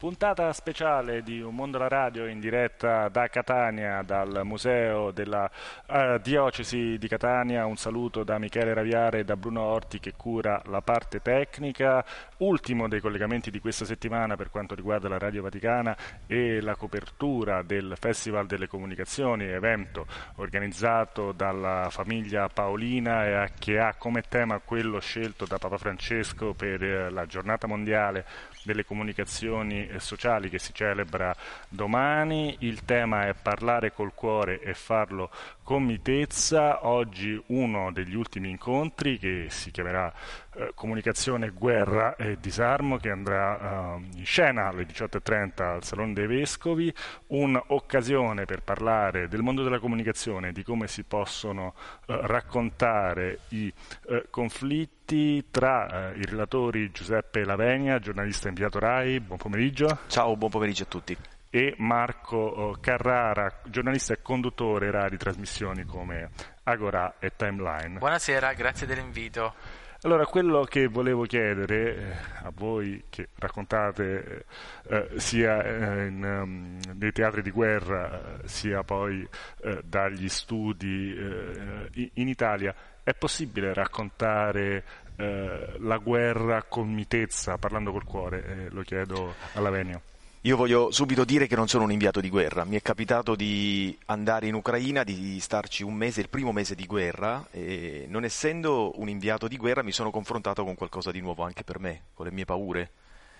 Puntata speciale di Un Mondo alla Radio in diretta da Catania, dal Museo della uh, Diocesi di Catania. Un saluto da Michele Raviare e da Bruno Orti che cura la parte tecnica. Ultimo dei collegamenti di questa settimana per quanto riguarda la Radio Vaticana e la copertura del Festival delle Comunicazioni, evento organizzato dalla famiglia Paolina e che ha come tema quello scelto da Papa Francesco per eh, la giornata mondiale delle comunicazioni sociali che si celebra domani. Il tema è parlare col cuore e farlo con mitezza. Oggi uno degli ultimi incontri che si chiamerà eh, Comunicazione, Guerra e Disarmo che andrà eh, in scena alle 18.30 al Salone dei Vescovi. Un'occasione per parlare del mondo della comunicazione, di come si possono eh, raccontare i eh, conflitti tra eh, i relatori Giuseppe Lavegna, giornalista inviato RAI, buon pomeriggio. Ciao, buon pomeriggio a tutti. E Marco Carrara, giornalista e conduttore RAI di trasmissioni come Agora e Timeline. Buonasera, grazie dell'invito. Allora, quello che volevo chiedere eh, a voi che raccontate eh, sia eh, in, um, nei teatri di guerra sia poi eh, dagli studi eh, in Italia, è possibile raccontare eh, la guerra con mitezza, parlando col cuore? lo chiedo alla Venio. Io voglio subito dire che non sono un inviato di guerra, mi è capitato di andare in Ucraina, di starci un mese, il primo mese di guerra, e non essendo un inviato di guerra mi sono confrontato con qualcosa di nuovo anche per me, con le mie paure.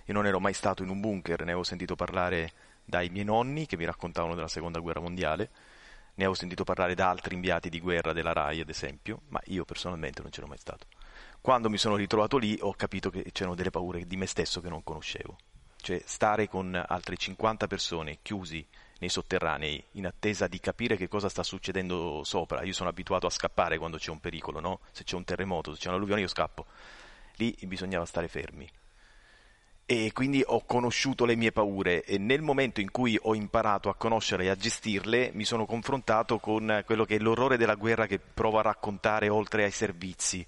Io non ero mai stato in un bunker, ne avevo sentito parlare dai miei nonni che mi raccontavano della seconda guerra mondiale, ne avevo sentito parlare da altri inviati di guerra della RAI ad esempio, ma io personalmente non c'ero mai stato. Quando mi sono ritrovato lì ho capito che c'erano delle paure di me stesso che non conoscevo cioè stare con altre 50 persone chiusi nei sotterranei in attesa di capire che cosa sta succedendo sopra. Io sono abituato a scappare quando c'è un pericolo, no? Se c'è un terremoto, se c'è un'alluvione io scappo. Lì bisognava stare fermi. E quindi ho conosciuto le mie paure e nel momento in cui ho imparato a conoscerle e a gestirle mi sono confrontato con quello che è l'orrore della guerra che provo a raccontare oltre ai servizi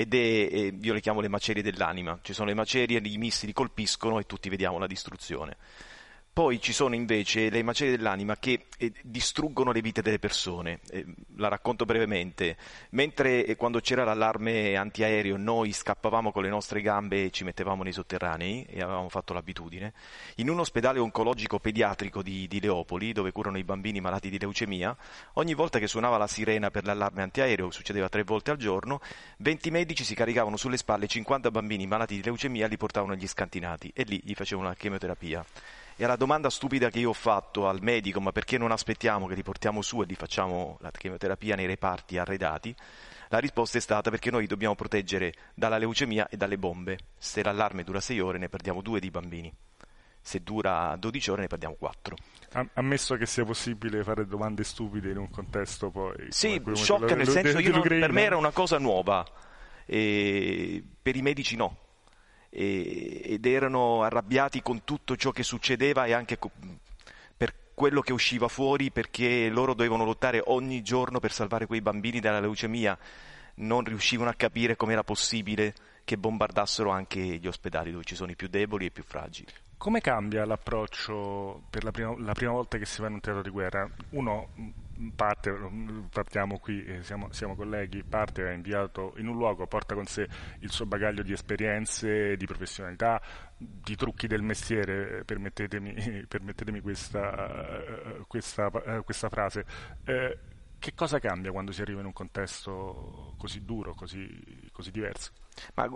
ed è, io le chiamo le macerie dell'anima, ci sono le macerie, i missili colpiscono e tutti vediamo la distruzione. Poi ci sono invece le macerie dell'anima che eh, distruggono le vite delle persone. Eh, la racconto brevemente. Mentre eh, quando c'era l'allarme antiaereo noi scappavamo con le nostre gambe e ci mettevamo nei sotterranei e avevamo fatto l'abitudine, in un ospedale oncologico pediatrico di, di Leopoli, dove curano i bambini malati di leucemia, ogni volta che suonava la sirena per l'allarme antiaereo, succedeva tre volte al giorno, 20 medici si caricavano sulle spalle 50 bambini malati di leucemia e li portavano agli scantinati e lì gli facevano la chemioterapia. E alla domanda stupida che io ho fatto al medico, ma perché non aspettiamo che li portiamo su e li facciamo la chemioterapia nei reparti arredati? La risposta è stata perché noi dobbiamo proteggere dalla leucemia e dalle bombe. Se l'allarme dura 6 ore ne perdiamo 2 di bambini. Se dura 12 ore ne perdiamo 4. Ammesso che sia possibile fare domande stupide in un contesto poi... Sì, shock nel senso io non, per me era una cosa nuova, per i medici no e, ed erano arrabbiati con tutto ciò che succedeva e anche per quello che usciva fuori perché loro dovevano lottare ogni giorno per salvare quei bambini dalla leucemia, non riuscivano a capire com'era possibile che bombardassero anche gli ospedali dove ci sono i più deboli e i più fragili. Come cambia l'approccio per la prima, la prima volta che si va in un teatro di guerra? Uno parte, partiamo qui, eh, siamo, siamo, colleghi, parte ha inviato in un luogo, porta con sé il suo bagaglio di esperienze, di professionalità, di trucchi del mestiere, permettetemi, permettetemi questa, eh, questa, eh, questa, frase. Eh, che cosa cambia quando si arriva in un contesto così duro, così, così diverso? Ma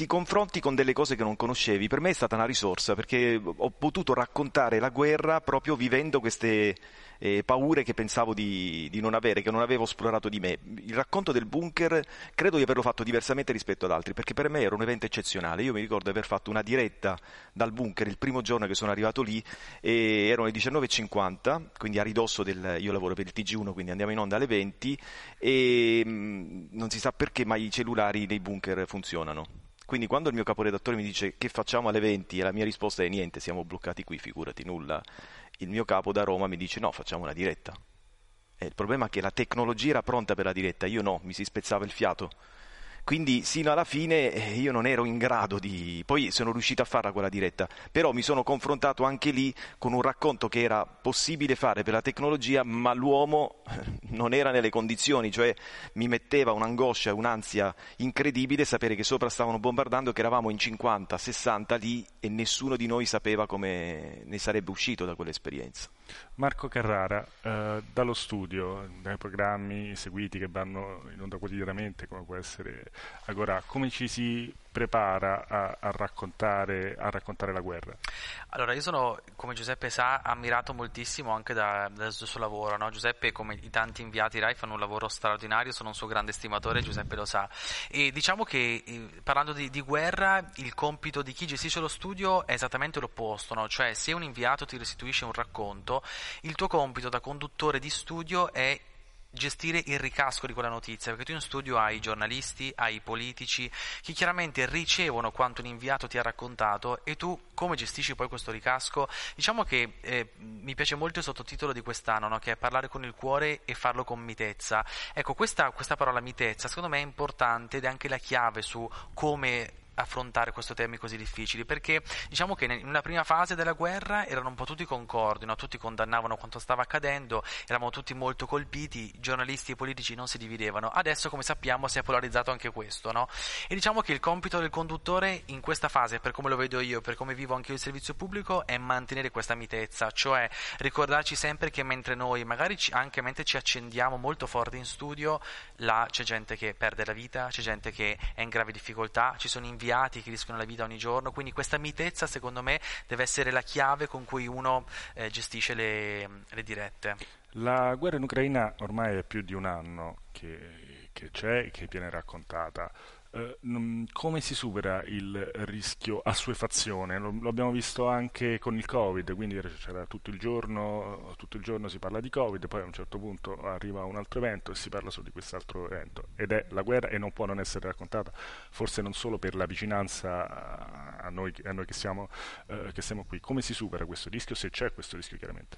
ti confronti con delle cose che non conoscevi. Per me è stata una risorsa perché ho potuto raccontare la guerra proprio vivendo queste eh, paure che pensavo di, di, non avere, che non avevo esplorato di me. Il racconto del bunker credo di averlo fatto diversamente rispetto ad altri perché per me era un evento eccezionale. Io mi ricordo di aver fatto una diretta dal bunker il primo giorno che sono arrivato lì e erano le 19.50, quindi a ridosso del... io lavoro per il TG1 quindi andiamo in onda alle 20 e mh, mm, non si sa perché ma i cellulari nei bunker funzionano. Quindi quando il mio caporedattore mi dice che facciamo alle 20 e la mia risposta è niente, siamo bloccati qui, figurati, nulla il mio capo da Roma mi dice no, facciamo una diretta. E il problema è che la tecnologia era pronta per la diretta, io no, mi si spezzava il fiato. Quindi sino alla fine eh, io non ero in grado di... Poi sono riuscito a farla quella diretta, però mi sono confrontato anche lì con un racconto che era possibile fare per la tecnologia, ma l'uomo eh, non era nelle condizioni, cioè mi metteva un'angoscia, un'ansia incredibile sapere che sopra stavano bombardando, che eravamo in 50, 60 lì e nessuno di noi sapeva come ne sarebbe uscito da quell'esperienza. Marco Carrara, eh, dallo studio, dai programmi seguiti che vanno in onda quotidianamente, come può essere Agora, come ci si prepara a, a, raccontare, a, raccontare, la guerra? Allora, io sono, come Giuseppe sa, ammirato moltissimo anche da, dal suo lavoro. No? Giuseppe, come i tanti inviati RAI, fanno un lavoro straordinario, sono un suo grande stimatore, Giuseppe lo sa. E diciamo che eh, parlando di, di, guerra, il compito di chi gestisce lo studio è esattamente l'opposto, no? cioè se un inviato ti restituisce un racconto, il tuo compito da conduttore di studio è gestire il ricasco di quella notizia, perché tu in studio hai i giornalisti, hai i politici, che chiaramente ricevono quanto un inviato ti ha raccontato e tu come gestisci poi questo ricasco? Diciamo che eh, mi piace molto il sottotitolo di quest'anno, no? che è parlare con il cuore e farlo con mitezza. Ecco, questa, questa parola mitezza secondo me è importante ed è anche la chiave su come affrontare questi temi così difficili perché diciamo che una prima fase della guerra erano un po' tutti concordi, no? tutti condannavano quanto stava accadendo, eravamo tutti molto colpiti, giornalisti e politici non si dividevano, adesso come sappiamo si è polarizzato anche questo no? e diciamo che il compito del conduttore in questa fase, per come lo vedo io, per come vivo anche io il servizio pubblico, è mantenere questa mitezza, cioè ricordarci sempre che mentre noi, magari anche mentre ci accendiamo molto forte in studio, là c'è gente che perde la vita, c'è gente che è in grave difficoltà, ci sono inviati inviati che rischiano la vita ogni giorno, quindi questa mitezza secondo me deve essere la chiave con cui uno eh, gestisce le, le, dirette. La guerra in Ucraina ormai è più di un anno che, che c'è e che viene raccontata. Eh, come si supera il rischio assuefazione? Lo, lo, abbiamo visto anche con il Covid, quindi c'era tutto il, giorno, tutto il giorno si parla di Covid, poi a un certo punto arriva un altro evento e si parla solo di quest'altro evento. Ed è la guerra e non può non essere raccontata, forse non solo per la vicinanza a noi, a noi che, siamo, eh, che, siamo, qui. Come si supera questo rischio, se c'è questo rischio chiaramente?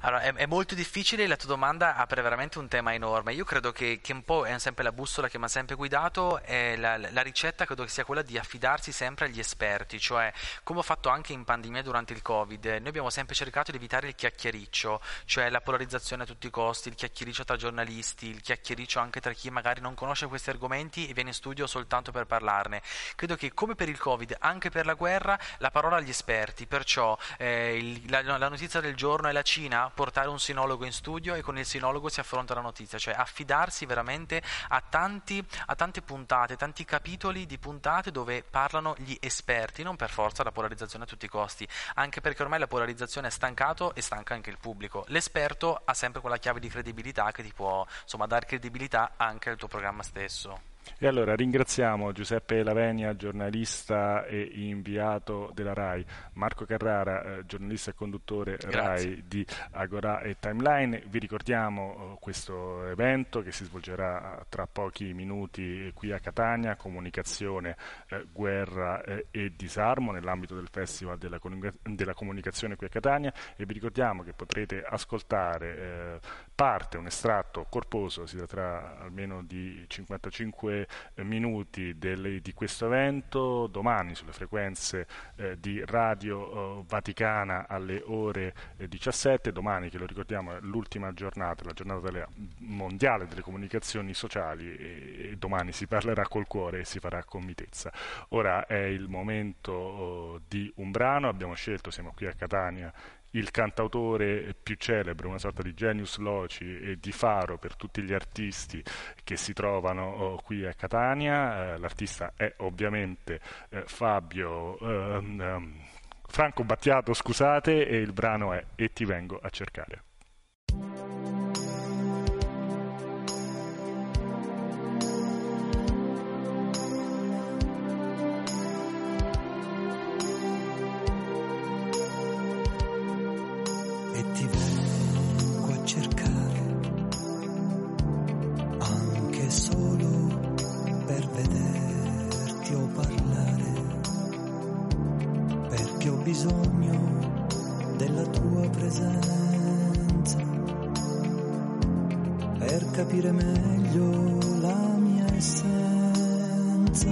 Allora, è, è, molto difficile, la tua domanda apre veramente un tema enorme. Io credo che, che un po' è sempre la bussola che mi ha sempre guidato. È la, la, ricetta credo che sia quella di affidarsi sempre agli esperti, cioè come ho fatto anche in pandemia durante il Covid, noi abbiamo sempre cercato di evitare il chiacchiericcio, cioè la polarizzazione a tutti i costi, il chiacchiericcio tra giornalisti, il chiacchiericcio anche tra chi magari non conosce questi argomenti e viene in studio soltanto per parlarne. Credo che come per il Covid, anche per la guerra, la parola agli esperti, perciò eh, il, la, la notizia del giorno è la Cina, portare un sinologo in studio e con il sinologo si affronta la notizia, cioè affidarsi veramente a, tanti, a tante puntate, tanti capitoli di puntate dove parlano gli esperti, non per forza la polarizzazione a tutti i costi, anche perché ormai la polarizzazione è stancato e stanca anche il pubblico. L'esperto ha sempre quella chiave di credibilità che ti può insomma, dare credibilità anche al tuo programma stesso. E allora ringraziamo Giuseppe Lavenia, giornalista e inviato della RAI, Marco Carrara, eh, giornalista e conduttore Grazie. RAI di Agora e Timeline. Vi ricordiamo eh, questo evento che si svolgerà tra pochi minuti qui a Catania, comunicazione, eh, guerra eh, e disarmo nell'ambito del Festival della, della, Comunicazione qui a Catania e vi ricordiamo che potrete ascoltare eh, parte, un estratto corposo, si tratterà almeno di 55 eh, minuti del, di questo evento, domani sulle frequenze eh, di Radio eh, Vaticana alle ore 17, domani che lo ricordiamo è l'ultima giornata, la giornata delle, mondiale delle comunicazioni sociali e, e, domani si parlerà col cuore e si farà con mitezza. Ora è il momento oh, di un brano, abbiamo scelto, siamo qui a Catania il cantautore più celebre, una sorta di genius loci e di faro per tutti gli artisti che si trovano oh, qui a Catania. Eh, l'artista è ovviamente eh, Fabio ehm, ehm, Franco Battiato, scusate, e il brano è E ti vengo a cercare. capire meglio la mia essenza.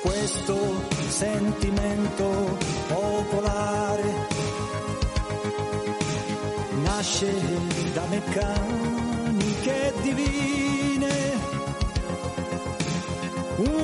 Questo sentimento popolare nasce da meccaniche divine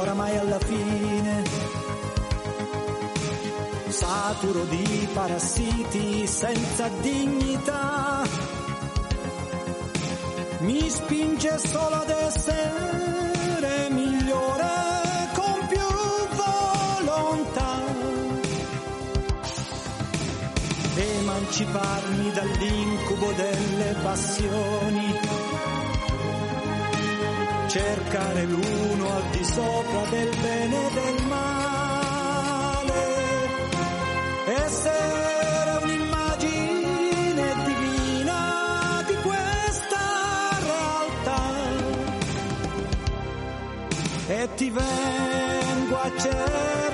oramai alla fine, saturo di parassiti senza dignità. Mi spinge solo ad essere migliore con più volontà. Emanciparmi dall'incubo delle passioni, cercare l'uno al di sopra del bene e del male. Essere e ti vengo a cercare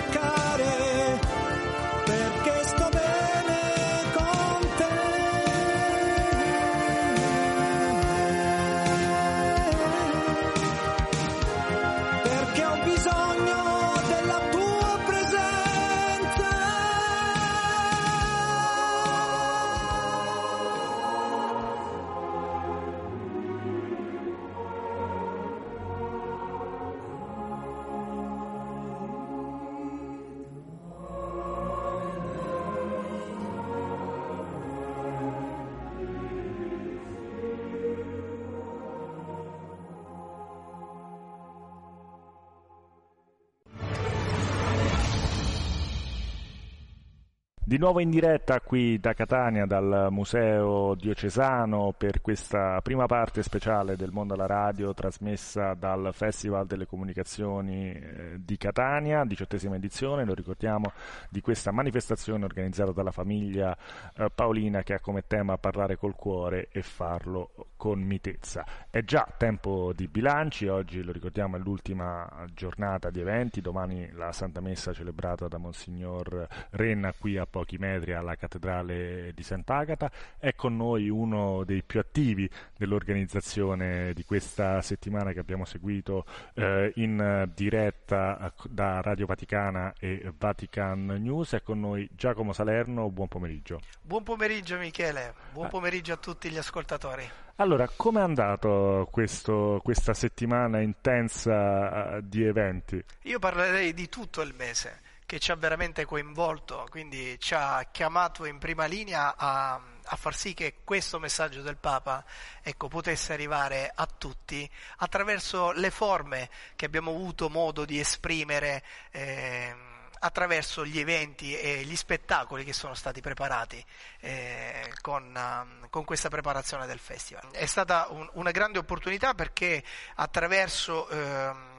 Di nuovo in diretta qui da Catania, dal Museo Diocesano, per questa prima parte speciale del Mondo alla Radio, trasmessa dal Festival delle Comunicazioni eh, di Catania, diciottesima edizione, lo ricordiamo, di questa manifestazione organizzata dalla famiglia eh, Paolina che ha come tema parlare col cuore e farlo con mitezza. È già tempo di bilanci, oggi lo ricordiamo è l'ultima giornata di eventi, domani la Santa Messa celebrata da Monsignor Renna qui a pochi pochi metri alla cattedrale di Sant'Agata. È con noi uno dei più attivi dell'organizzazione di questa settimana che abbiamo seguito eh, in diretta da Radio Vaticana e Vatican News. È con noi Giacomo Salerno, buon pomeriggio. Buon pomeriggio Michele, buon pomeriggio a tutti gli ascoltatori. Allora, com'è andato questo, questa settimana intensa di eventi? Io parlerei di tutto il mese che ci ha veramente coinvolto, quindi ci ha chiamato in prima linea a, a far sì che questo messaggio del Papa ecco, potesse arrivare a tutti attraverso le forme che abbiamo avuto modo di esprimere. Eh, attraverso gli eventi e gli spettacoli che sono stati preparati eh, con, uh, con, questa preparazione del festival. È stata un, una grande opportunità perché attraverso eh,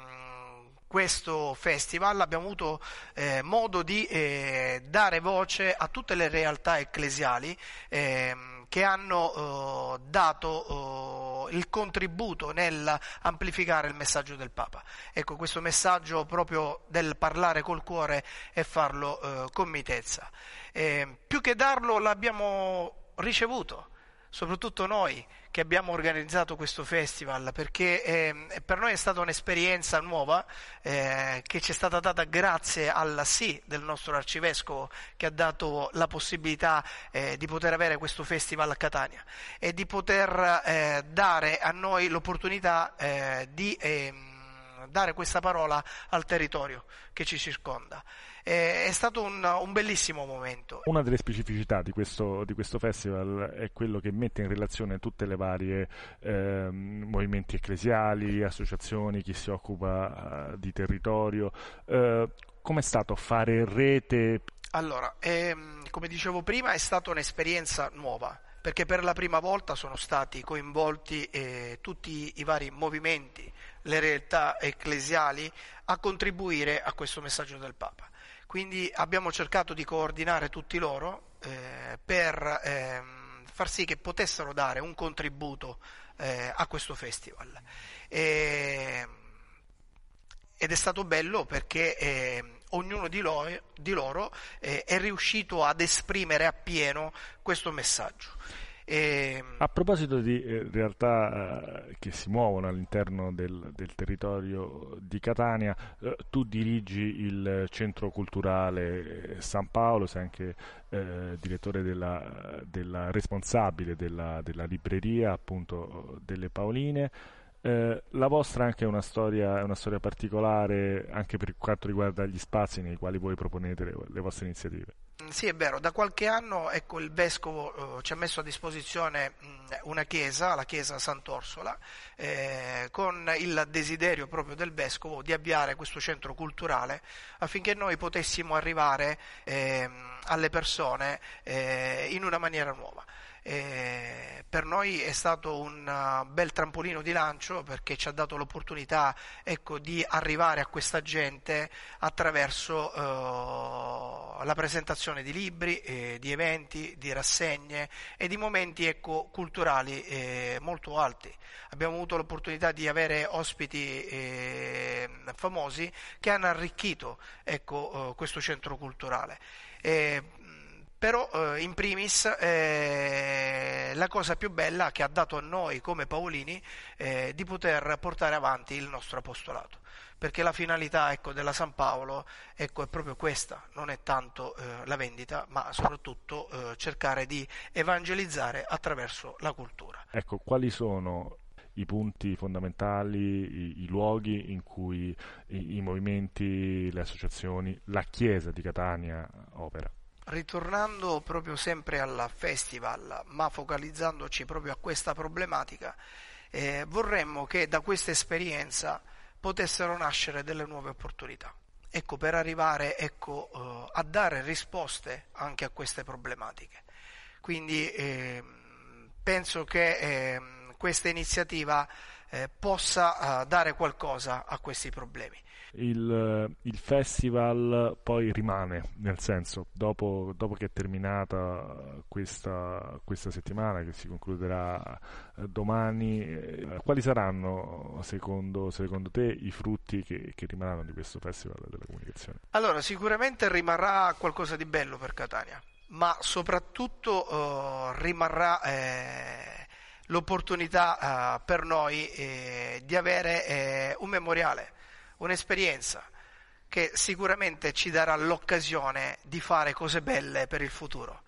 questo festival abbiamo avuto eh, modo di eh, dare voce a tutte le realtà ecclesiali ehm, che hanno eh, dato il contributo nell'amplificare il messaggio del Papa. Ecco, questo messaggio proprio del parlare col cuore e farlo eh, con mitezza. Eh, più che darlo l'abbiamo ricevuto, soprattutto noi che abbiamo organizzato questo festival, perché eh, per noi è stata un'esperienza nuova eh, che ci è stata data grazie al sì del nostro arcivescovo che ha dato la possibilità eh, di poter avere questo festival a Catania e di poter eh, dare a noi l'opportunità eh, di ehm, dare questa parola al territorio che ci circonda. è stato un, un, bellissimo momento. Una delle specificità di questo, di questo, festival è quello che mette in relazione tutte le varie eh, movimenti ecclesiali, associazioni, chi si occupa uh, di territorio. Uh, Com'è stato fare rete? Allora, ehm, come dicevo prima, è stata un'esperienza nuova perché per la prima volta sono stati coinvolti eh, tutti i vari movimenti, le realtà ecclesiali a contribuire a questo messaggio del Papa. Quindi abbiamo cercato di coordinare tutti loro eh, per eh, far sì che potessero dare un contributo eh, a questo festival. E, ed è stato bello perché eh, ognuno di loro, di loro eh, è riuscito ad esprimere appieno questo messaggio. E... A proposito di eh, realtà eh, che si muovono all'interno del, del territorio di Catania, eh, tu dirigi il centro culturale San Paolo, sei anche direttore della, della responsabile della, della, libreria appunto delle Paoline. La vostra anche è una, storia, una storia particolare anche per quanto riguarda gli spazi nei quali voi proponete le, le vostre iniziative. Sì, è vero, da qualche anno ecco, il Vescovo eh, ci ha messo a disposizione mh, una chiesa, la chiesa Sant'Orsola, eh, con il desiderio proprio del Vescovo di avviare questo centro culturale affinché noi potessimo arrivare eh, alle persone eh, in una maniera nuova. Eh, per noi è stato un uh, bel trampolino di lancio perché ci ha dato l'opportunità ecco, di arrivare a questa gente attraverso uh, la presentazione di libri, eh, di eventi, di rassegne e di momenti ecco, culturali eh, molto alti. Abbiamo avuto l'opportunità di avere ospiti eh, famosi che hanno arricchito ecco, questo centro culturale. Però eh, in primis eh, la cosa più bella che ha dato a noi come Paolini eh, di poter portare avanti il nostro apostolato, perché la finalità ecco, della San Paolo ecco, è proprio questa, non è tanto eh, la vendita, ma soprattutto eh, cercare di evangelizzare attraverso la cultura. Ecco, quali sono i punti fondamentali, i, i luoghi in cui i, i movimenti, le associazioni, la Chiesa di Catania opera? Ritornando proprio sempre al festival, ma focalizzandoci proprio a questa problematica, eh, vorremmo che da questa esperienza potessero nascere delle nuove opportunità. Ecco, per arrivare ecco, eh, a dare risposte anche a queste problematiche. Quindi eh, penso che ehm, questa iniziativa eh, possa eh, dare qualcosa a questi problemi il, il, festival poi rimane, nel senso, dopo, dopo che è terminata questa, questa, settimana, che si concluderà eh, domani, eh, quali saranno secondo, secondo, te i frutti che, che rimarranno di questo festival della comunicazione? Allora, sicuramente rimarrà qualcosa di bello per Catania ma soprattutto eh, rimarrà eh, l'opportunità eh, per noi eh, di avere eh, un memoriale, un'esperienza che sicuramente ci darà l'occasione di fare cose belle per il futuro.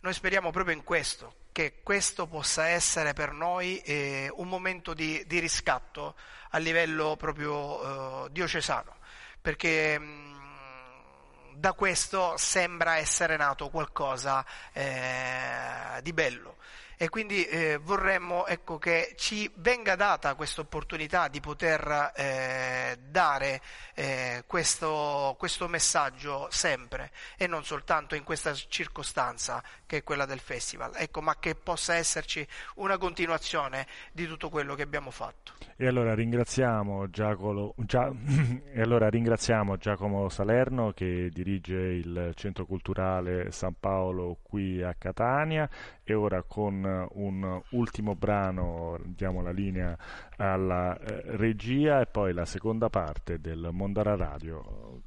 Noi speriamo proprio in questo, che questo possa essere per noi eh, un momento di, di, riscatto a livello proprio diocesano, perché mh, da questo sembra essere nato qualcosa eh, di bello e quindi eh, vorremmo ecco, che ci venga data questa opportunità di poter eh, dare eh, questo, questo, messaggio sempre e non soltanto in questa circostanza che è quella del festival, ecco, ma che possa esserci una continuazione di tutto quello che abbiamo fatto. E allora ringraziamo Giacomo, Gia, allora ringraziamo Giacomo Salerno che dirige il Centro Culturale San Paolo qui a Catania e ora con un ultimo brano diamo la linea alla eh, regia e poi la seconda parte del Mondara Radio.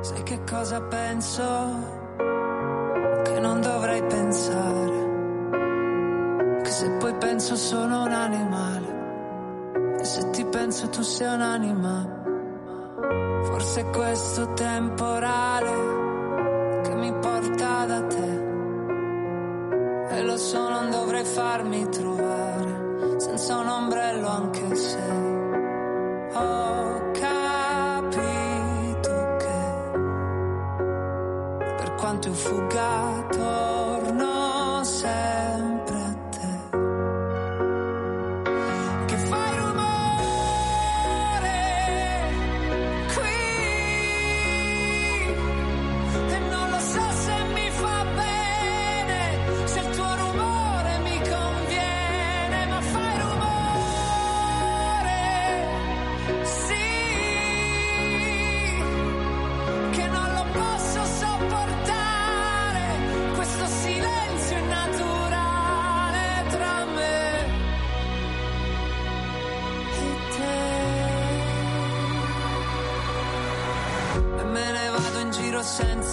Sai che cosa penso? Che non dovrei pensare. Che se poi penso sono un animale. E se ti penso tu sei un'anima. Forse questo temporale che mi porta da te e lo so non dovrei farmi trovare senza un ombrello anche se ho capito che per quanto ho fugato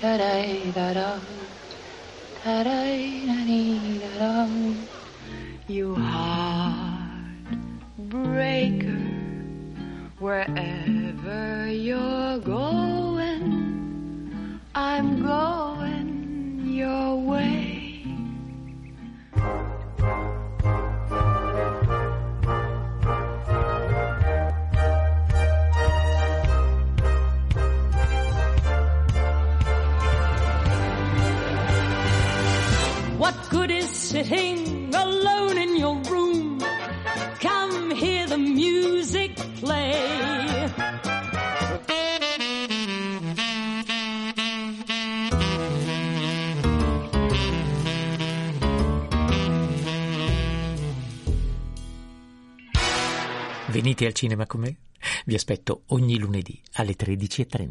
da da da da. Sitting alone in your room? Come hear the music play. Venite al cinema con me? Vi aspetto ogni lunedì alle 13.30.